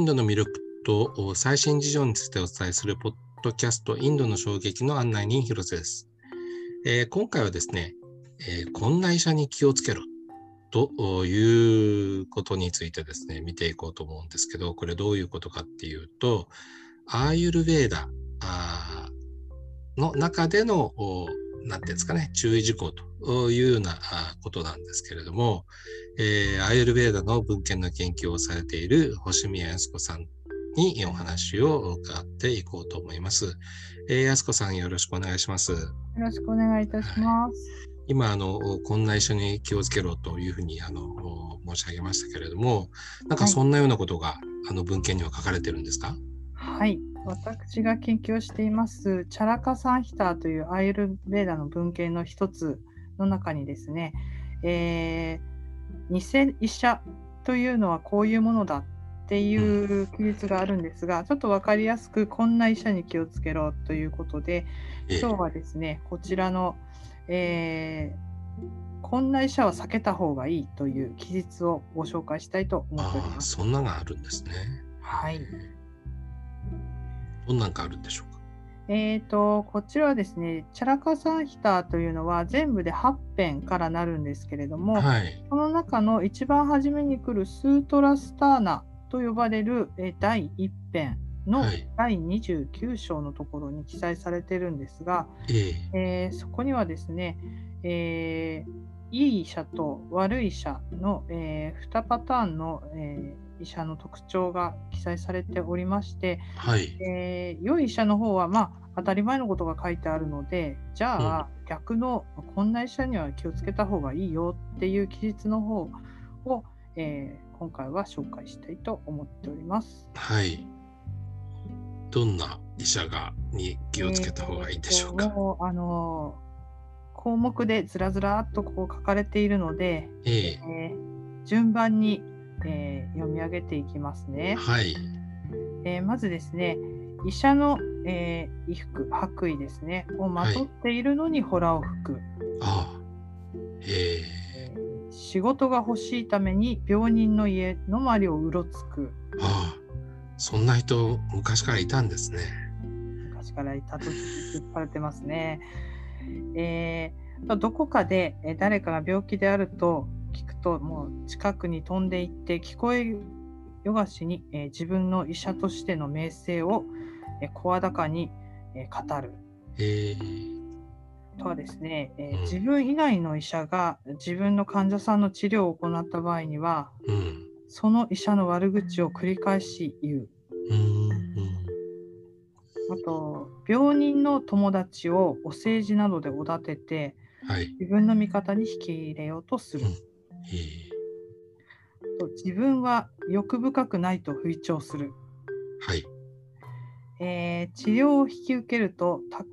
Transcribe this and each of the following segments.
インドの魅力と最新事情についてお伝えするポッドキャストインドの衝撃の案内人広瀬です。えー、今回はですね、えー、こんな医者に気をつけろということについてですね、見ていこうと思うんですけど、これどういうことかっていうと、アーユルベーダの中での、なんていうんですかね、注意事項というようなことなんですけれども、えー、アーユルベーダの文献の研究をされている星宮康子さんにお話を伺っていこうと思います。えー、安子さんよろしくお願いします。よろしくお願いいたします。今あのこんな一緒に気をつけろというふうにあの申し上げましたけれども、なんかそんなようなことが、はい、あの文献には書かれてるんですか？はい、私が研究をしていますチャラカサンヒターというアイルベーダの文献の一つの中にですね、えー、偽医者というのはこういうものだっていう記述があるんですが、ちょっと分かりやすくこんな医者に気をつけろということで、今日はですね、こちらの、えー、こんな医者は避けた方がいいという記述をご紹介したいと思っております。そんながあるんですね。はい。どんなんかあるんでしょうか？えーと、こちらはですね、チャラカサンヒタというのは全部で8編からなるんですけれども、はい、この中の一番初めに来るスートラスターナと呼ばれる第1編の第29章のところに記載されているんですが、はい、えー、そこにはですね、えー、いい医者と悪い医者の、えー、2パターンの、え医者の特徴が記載されておりまして、はい、え良い医者の方は、まあ、当たり前のことが書いてあるのでじゃあ、うん、逆のこんな医者には気をつけた方がいいよっていう記述の方を、えー、今回は紹介したいと思っております。はい。どんな医者がに気をつけた方がいいでしょうか？えー、あの項目でずらずらっとこう書かれているので、えー、えー、順番に、えー、読み上げていきますね。はい。えー、まずですね、医者の、えー、衣服、白衣ですね、をまとっているのにホラを吹く。はい、ああ。えー仕事が欲しいために病人の家の周りをうろつく。ああ、そんな人昔からいたんですね。昔からいたと言われてますね。えー、どこかで誰かが病気であると聞くともう近くに飛んでいって聞こえよがしに、えー、自分の医者としての名声を声、え高に、えー、語る。えーとはですね、えー、自分以外の医者が自分の患者さんの治療を行った場合には、うん、その医者の悪口を繰り返し言う。あと病人の友達をお世辞などでおだてて、はい、自分の味方に引き入れようとする。うん。と自分は欲深くないと吹聴する。はい。えー、治療を引き受けると巧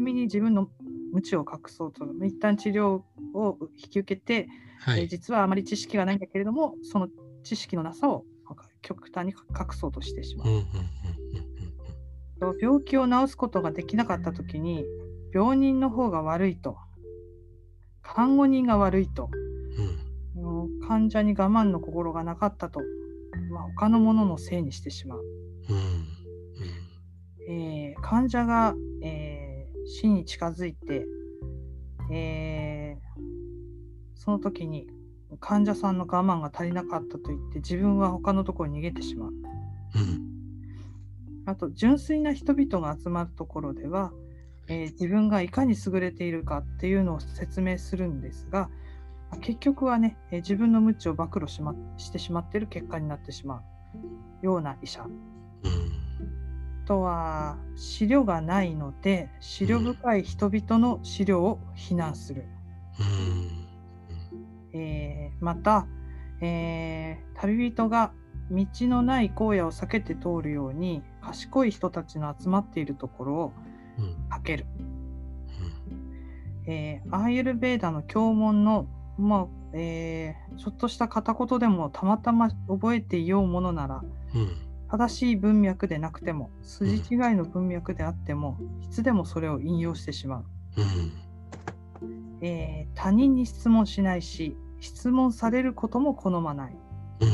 みに自分の無知を隠そうと。一旦治療を引き受けて、はい、えー、実はあまり知識がないんだけれどもその知識のなさを極端に隠そうとしてしまう。病気を治すことができなかった時に病人の方が悪いと。看護人が悪いと、うん、患者に我慢の心がなかったと、まあ、他のもののせいにしてしまう。うん。うん、えー、患者が、えー死に近づいて、えー、その時に患者さんの我慢が足りなかったと言って自分は他のところに逃げてしまう。うん、あと純粋な人々が集まるところでは、えー、自分がいかに優れているかっていうのを説明するんですが結局はね、えー、自分の無知を暴露し,、ま、してしまっている結果になってしまうような医者。うんとは資料がないので資料深い人々の資料を非難する。えー、また、えー、旅人が道のない荒野を避けて通るように賢い人たちの集まっているところをかける。えー、アーユルベーダの教問の、まあえー、ちょっとした片言でもたまたま覚えていようものなら、うん。正しい文脈でなくても筋違いの文脈であっても、いつでもそれを引用してしまう、うん、えー、他人に質問しないし質問されることも好まない、うん、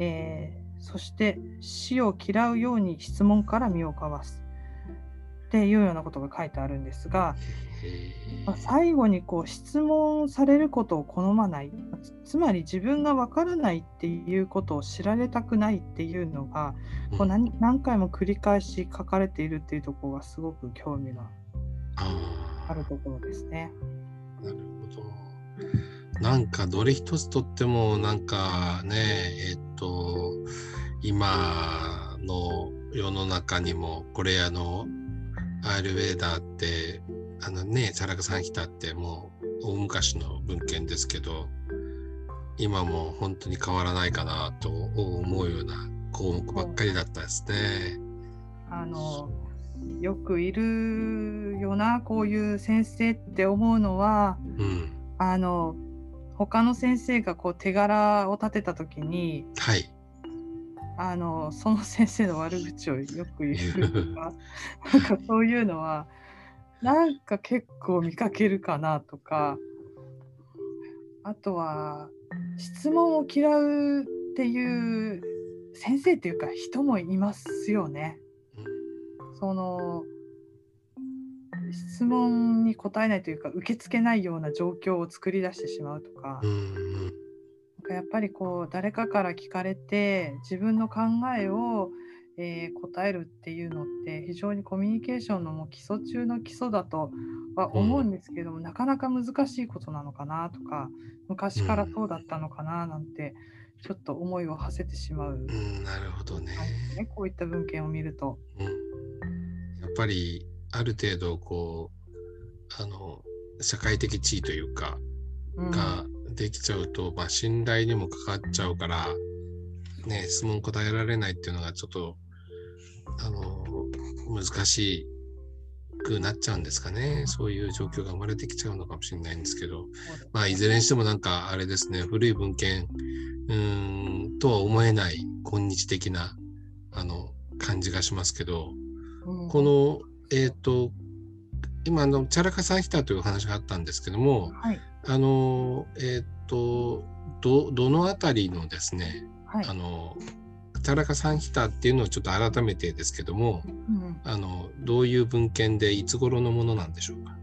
えー、そして死を嫌うように質問から身をかわす。っていうようなことが書いてあるんですが、まあ、最後にこう質問されることを好まない。つまり自分がわからないっていうことを知られたくないっていうのがこう何何回も繰り返し書かれているっていうところがすごく興味があるところですね。なるほど。なんかどれ一つとってもなんかねえっと今の世の中にもこれあのアールウェーダーってあのねチャラクさん来たってもう大昔の文献ですけど今も本当に変わらないかなと思うような項目ばっかりだったですね。あのよくいるよなこういう先生って思うのは、うん、あの他の先生がこう手柄を立てた時に、はい、あのその先生の悪口をよく言うとか なんかそういうのはなんか結構見かけるかなとかあとは質問を嫌うっていう先生っていうか人もいますよね。その質問に答えないというか受け付けないような状況を作り出してしまうとか、やっぱりこう誰かから聞かれて自分の考えを、えー、答えるっていうのって非常にコミュニケーションのもう基礎中の基礎だとは思うんですけども、うん、なかなか難しいことなのかなとか昔からそうだったのかななんて、ちょっと思いを馳せてしまう、うん、なるほどね。ねこういった文献を見ると。うん、やっぱりある程度こうあの社会的地位というかができちゃうと、まあ、信頼にもかかっちゃうから、ね、質問答えられないっていうのがちょっと、あの、難しくなっちゃうんですかね。そういう状況が生まれてきちゃうのかもしれないんですけど、まあ、いずれにしてもなんかあれですね、古い文献、うんとは思えない今日的な、あの、感じがしますけど、この、えっ、ー、と、今のチャラカサンヒタという話があったんですけども、はい、あのえっ、とどどの辺りのですね、はい、あのチャラカサンヒタっていうのをちょっと改めてですけども、うん、あのどういう文献でいつ頃のものなんでしょうか？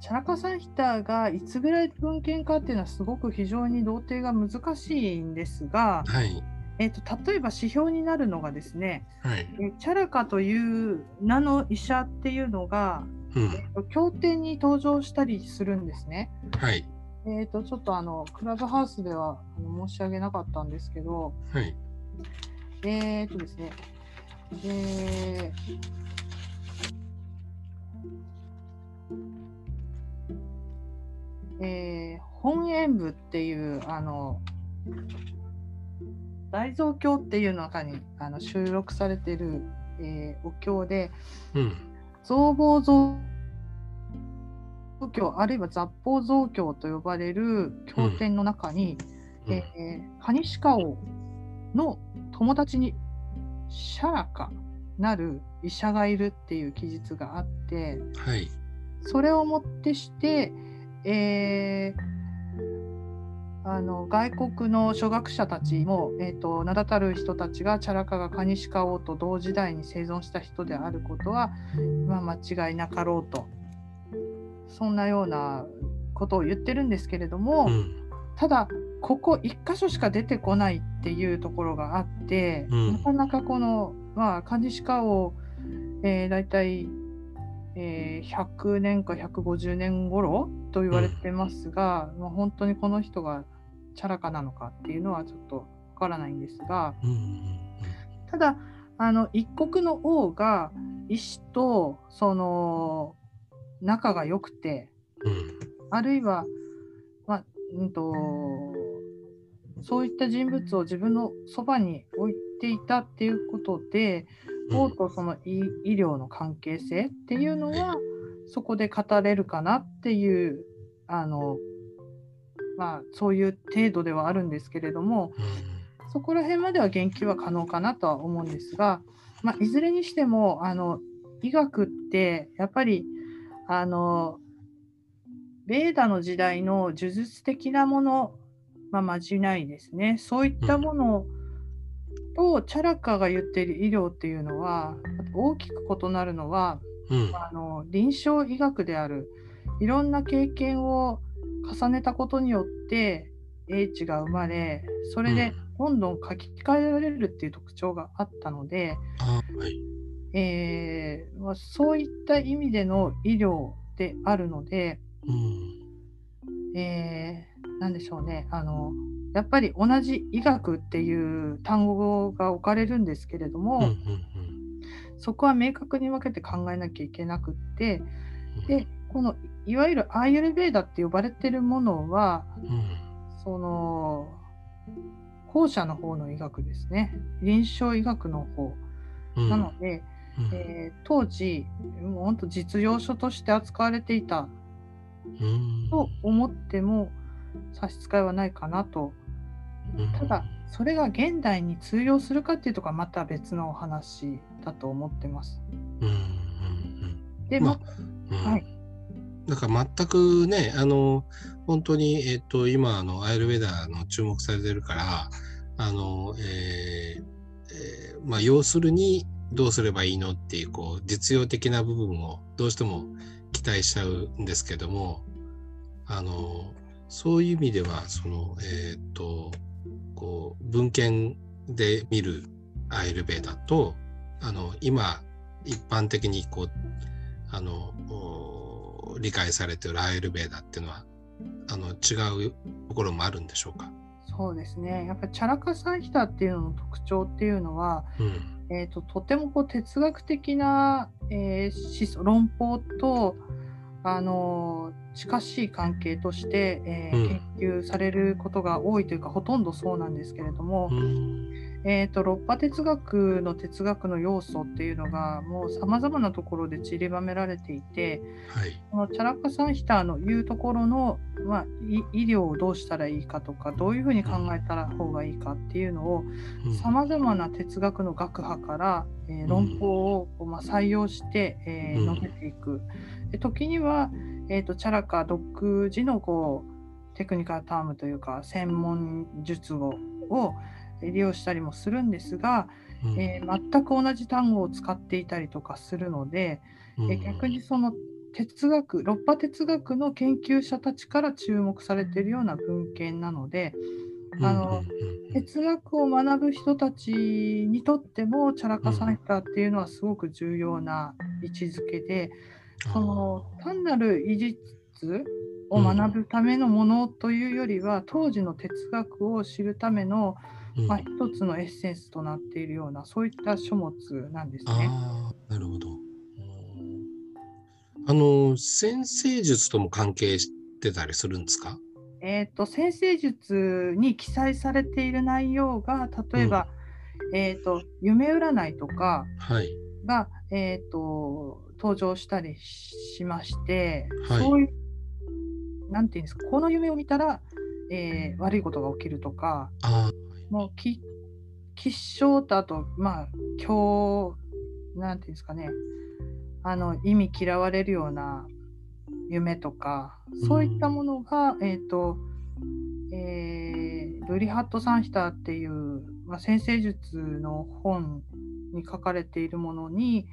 チャラカサンヒタがいつぐらい文献かっていうのはすごく非常に同定が難しいんですが、はい、えーと、例えば指標になるのがですね、はい、えチャラカという名の医者っていうのが、うん。えーと、経典に登場したりするんですね。はい、えーと、ちょっとあのクラブハウスではあの申し上げなかったんですけど、はい、えっ、とですね、えーえー、本演部っていうあの大蔵経っていう中にあの収録されている、えー、お経で、うん、造房造経あるいは雑法造経と呼ばれる経典の中に、うん、えー、カニシカ王の友達にシャラカなる医者がいるっていう記述があって、はい、それをもってして、えーあの外国の初学者たちも、えーと、名だたる人たちがチャラカがカニシカ王と同時代に生存した人であることは、まあ、間違いなかろうと。そんなようなことを言ってるんですけれども、うん、ただここ1箇所しか出てこないっていうところがあって、うん、なかなかこの、まあ、カニシカ王、えー、大体えー、100年か150年頃と言われてますが、うん、まあ、本当にこの人がチャラかなのかっていうのはちょっとわからないんですが、ただあの一国の王が医師とその仲が良くて、うん、あるいは、まあうんと、そういった人物を自分のそばに置いていたっていうことで王とその医療の関係性っていうのはそこで語れるかなっていうあのまあ、そういう程度ではあるんですけれども、そこら辺までは言及は可能かなとは思うんですが、まあ、いずれにしてもあの医学ってやっぱりあのベーダの時代の呪術的なもの、まあ、まじないですね。そういったものとチャラッカーが言っている医療っていうのは大きく異なるのは、うん、あの臨床医学であるいろんな経験を重ねたことによって英知が生まれそれでどんどん書き換えられるっていう特徴があったので、うんはい。えーまあ、そういった意味での医療であるので、うん、えー、なんでしょうね。あのやっぱり同じ医学っていう単語が置かれるんですけれども、うんうんうん、そこは明確に分けて考えなきゃいけなくってでこのいわゆるアーユルベーダって呼ばれてるものは、うん、その後者の方の医学ですね。臨床医学の方、うん、なので、うん、えー、当時もう本当実用書として扱われていた。と思っても差し支えはないかなと。ただそれが現代に通用するかっていうとこはまた別のお話だと思ってます。でも、まあ、はい。だから全くね、あの、本当に、えっ、と、今、あの、アイルベダーの注目されてるから、あの、えー、えー、まあ、要するに、どうすればいいのっていう、こう、実用的な部分をどうしても期待しちゃうんですけども、あの、そういう意味では、その、えっ、と、こう、文献で見るアイルベーダと、あの、今、一般的にこう、あの、理解されているアイルベーダっていうのは、あの、違うところもあるんでしょうか？そうですね。やっぱりチャラカサンヒタっていうのの特徴っていうのは、うん、えーと、とてもこう哲学的な、えー、論法と、あの近しい関係として、えー、研究されることが多いというかほとんどそうなんですけれども、うん、えーと、六波哲学の哲学の要素っていうのがもうさまざまなところで散りばめられていて、はい、このチャラッカ・サンヒターの言うところの、まあ、医療をどうしたらいいかとかどういうふうに考えた方がいいかっていうのをさまざまな哲学の学派から、えー、論法を、まあ、採用して、えー、述べていく。で時には、えーと、チャラカ独自のこうテクニカルタームというか専門術語を利用したりもするんですが、うん、えー、全く同じ単語を使っていたりとかするので、うん、え逆にその哲学六波哲学の研究者たちから注目されているような文献なので、あの哲学を学ぶ人たちにとってもチャラカサンヒタっていうのはすごく重要な位置づけで、その単なる医術を学ぶためのものというよりは、当時の哲学を知るための、まあ、一つのエッセンスとなっているようなそういった書物なんですね。あなるほど。あの先生術とも関係してたりするんですか？えっ、と先生術に記載されている内容が例えば、うん、えっ、と夢占いとかが、はい、えっ、と登場したりしまして、はい、そういう、なんていうんですか、この夢を見たら、えー、悪いことが起きるとか、もう吉祥とあと、まあ、今日、なんていうんですかね、あの意味嫌われるような夢とか、そういったものが、うん、えっ、ー、と、えー、ブリハット・サンヒターっていう、まあ、先生術の本に書かれているものに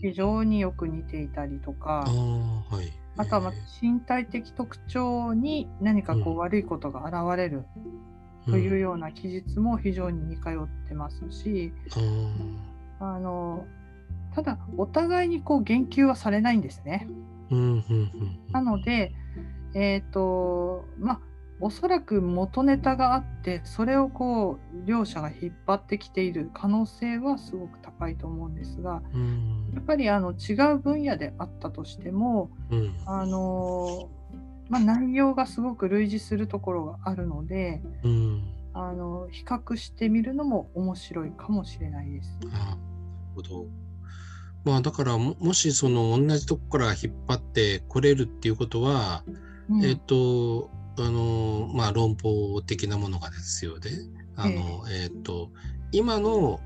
非常によく似ていたりとか、うんあはい、あとはま身体的特徴に何かこう悪いことが現れるというような記述も非常に似通ってますし、うん、あのただお互いにこう言及はされないんですね。なので、えーとまあ、おそらく元ネタがあってそれをこう両者が引っ張ってきている可能性はすごく高いと思うんですが、うん、やっぱりあの違う分野であったとしても、うん、あのまあ、内容がすごく類似するところがあるので、うん、あの比較してみるのも面白いかもしれないです。なるほどまあ、だからもしその同じとこから引っ張ってこれるっていうことは、えっ、とあのまあ、論法的なものがですよね。あのえー、と今の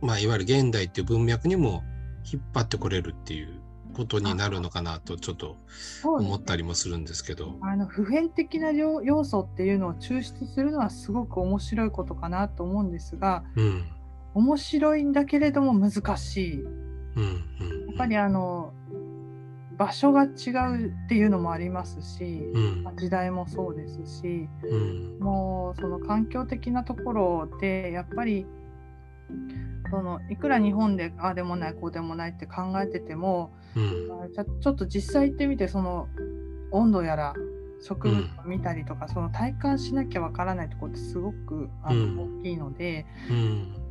まあ、いわゆる現代っていう文脈にも引っ張ってこれるっていうことになるのかなとちょっと思ったりもするんですけど。あの普遍的な要素っていうのを抽出するのはすごく面白いことかなと思うんですが、うん、面白いんだけれども難しい。うんうん、やっぱりあの場所が違うっていうのもありますし、うん、時代もそうですし、うん、もうその環境的なところでやっぱりそのいくら日本でああでもないこうでもないって考えてても、うん、ちょっと実際行ってみてその温度やら植物を見たりとか、その体感しなきゃわからないところってすごくあの、大きいので、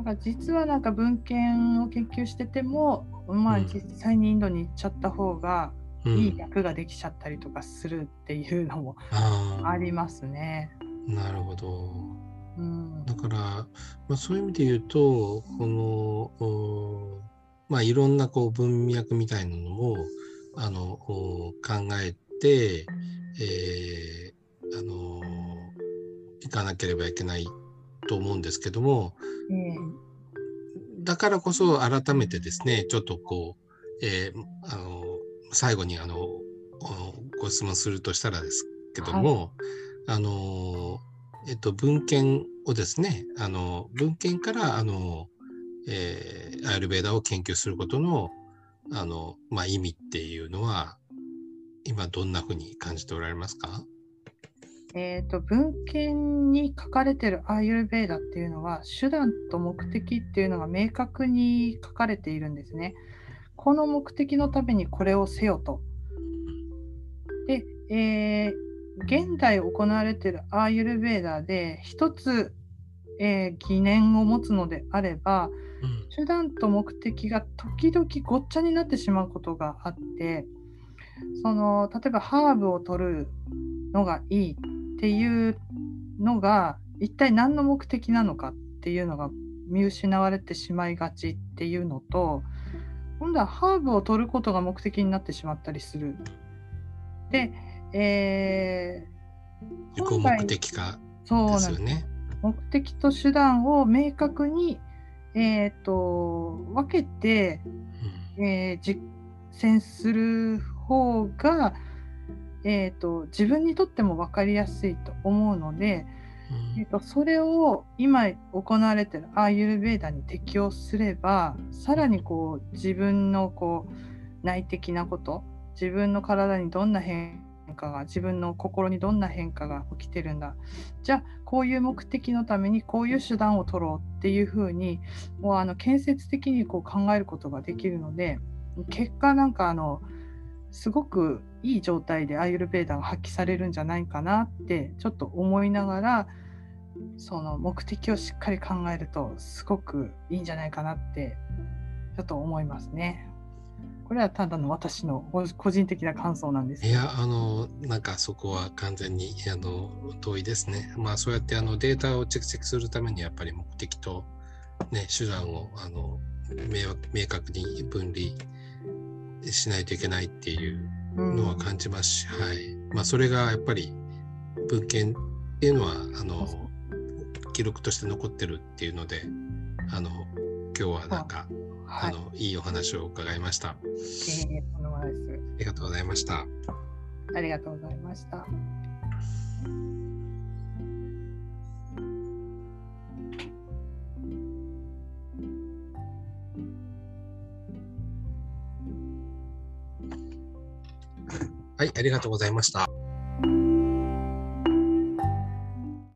なんか実はなんか文献を研究しててもまあ、実際にインドに行っちゃった方がいい役ができちゃったりとかするっていうのもありますね。なるほど。うん、だから、まあ、そういう意味で言うとこのまあいろんなこう文脈みたいなのもあの考えて、えー、あのいかなければいけないと思うんですけども、だからこそ改めてですね、ちょっとこう、えー、あの最後にあのご質問するとしたらですけども、はい、あのえっと文献をですね、あの文献からあの、えー、アイルベーダを研究することのあの、まあ、意味っていうのは今どんなふうに感じておられますか？えーと、文献に書かれているアーユルベーダっていうのは手段と目的っていうのが明確に書かれているんですね。この目的のためにこれをせよと。で、えー、現代行われているアーユルベーダで一つ、えー、疑念を持つのであれば、うん、手段と目的が時々ごっちゃになってしまうことがあってその例えばハーブを取るのがいいっていうのが一体何の目的なのかっていうのが見失われてしまいがちっていうのと今度はハーブを取ることが目的になってしまったりする。で、えー、自己目的化です。よね。目的と手段を明確に、えーと、分けて、うん、えー、実践する方がえーと、自分にとっても分かりやすいと思うので、うん、えーと、それを今行われてるアーユルベーダに適用すればさらにこう自分のこう内的なこと自分の体にどんな変化が自分の心にどんな変化が起きてるんだじゃあこういう目的のためにこういう手段を取ろうっていうふうにもうあの建設的にこう考えることができるので結果なんかあのすごくいい状態でアイルベーダーが発揮されるんじゃないかなってちょっと思いながらその目的をしっかり考えるとすごくいいんじゃないかなってちょっと思いますね。これはただの私の個人的な感想なんです。いやあのなんかそこは完全にあの同意ですね。まあそうやってあのデータを蓄積するためにやっぱり目的と、ね、手段をあの明確に分離しないといけないっていうのは感じますし、うん、はい。まあ、それがやっぱり文献っていうのはあの記録として残ってるっていうのであの今日はなんかあ、はい、あのいいお話を伺いました。えー、ありがとうございました。ありがとうございました。はい、ありがとうございました。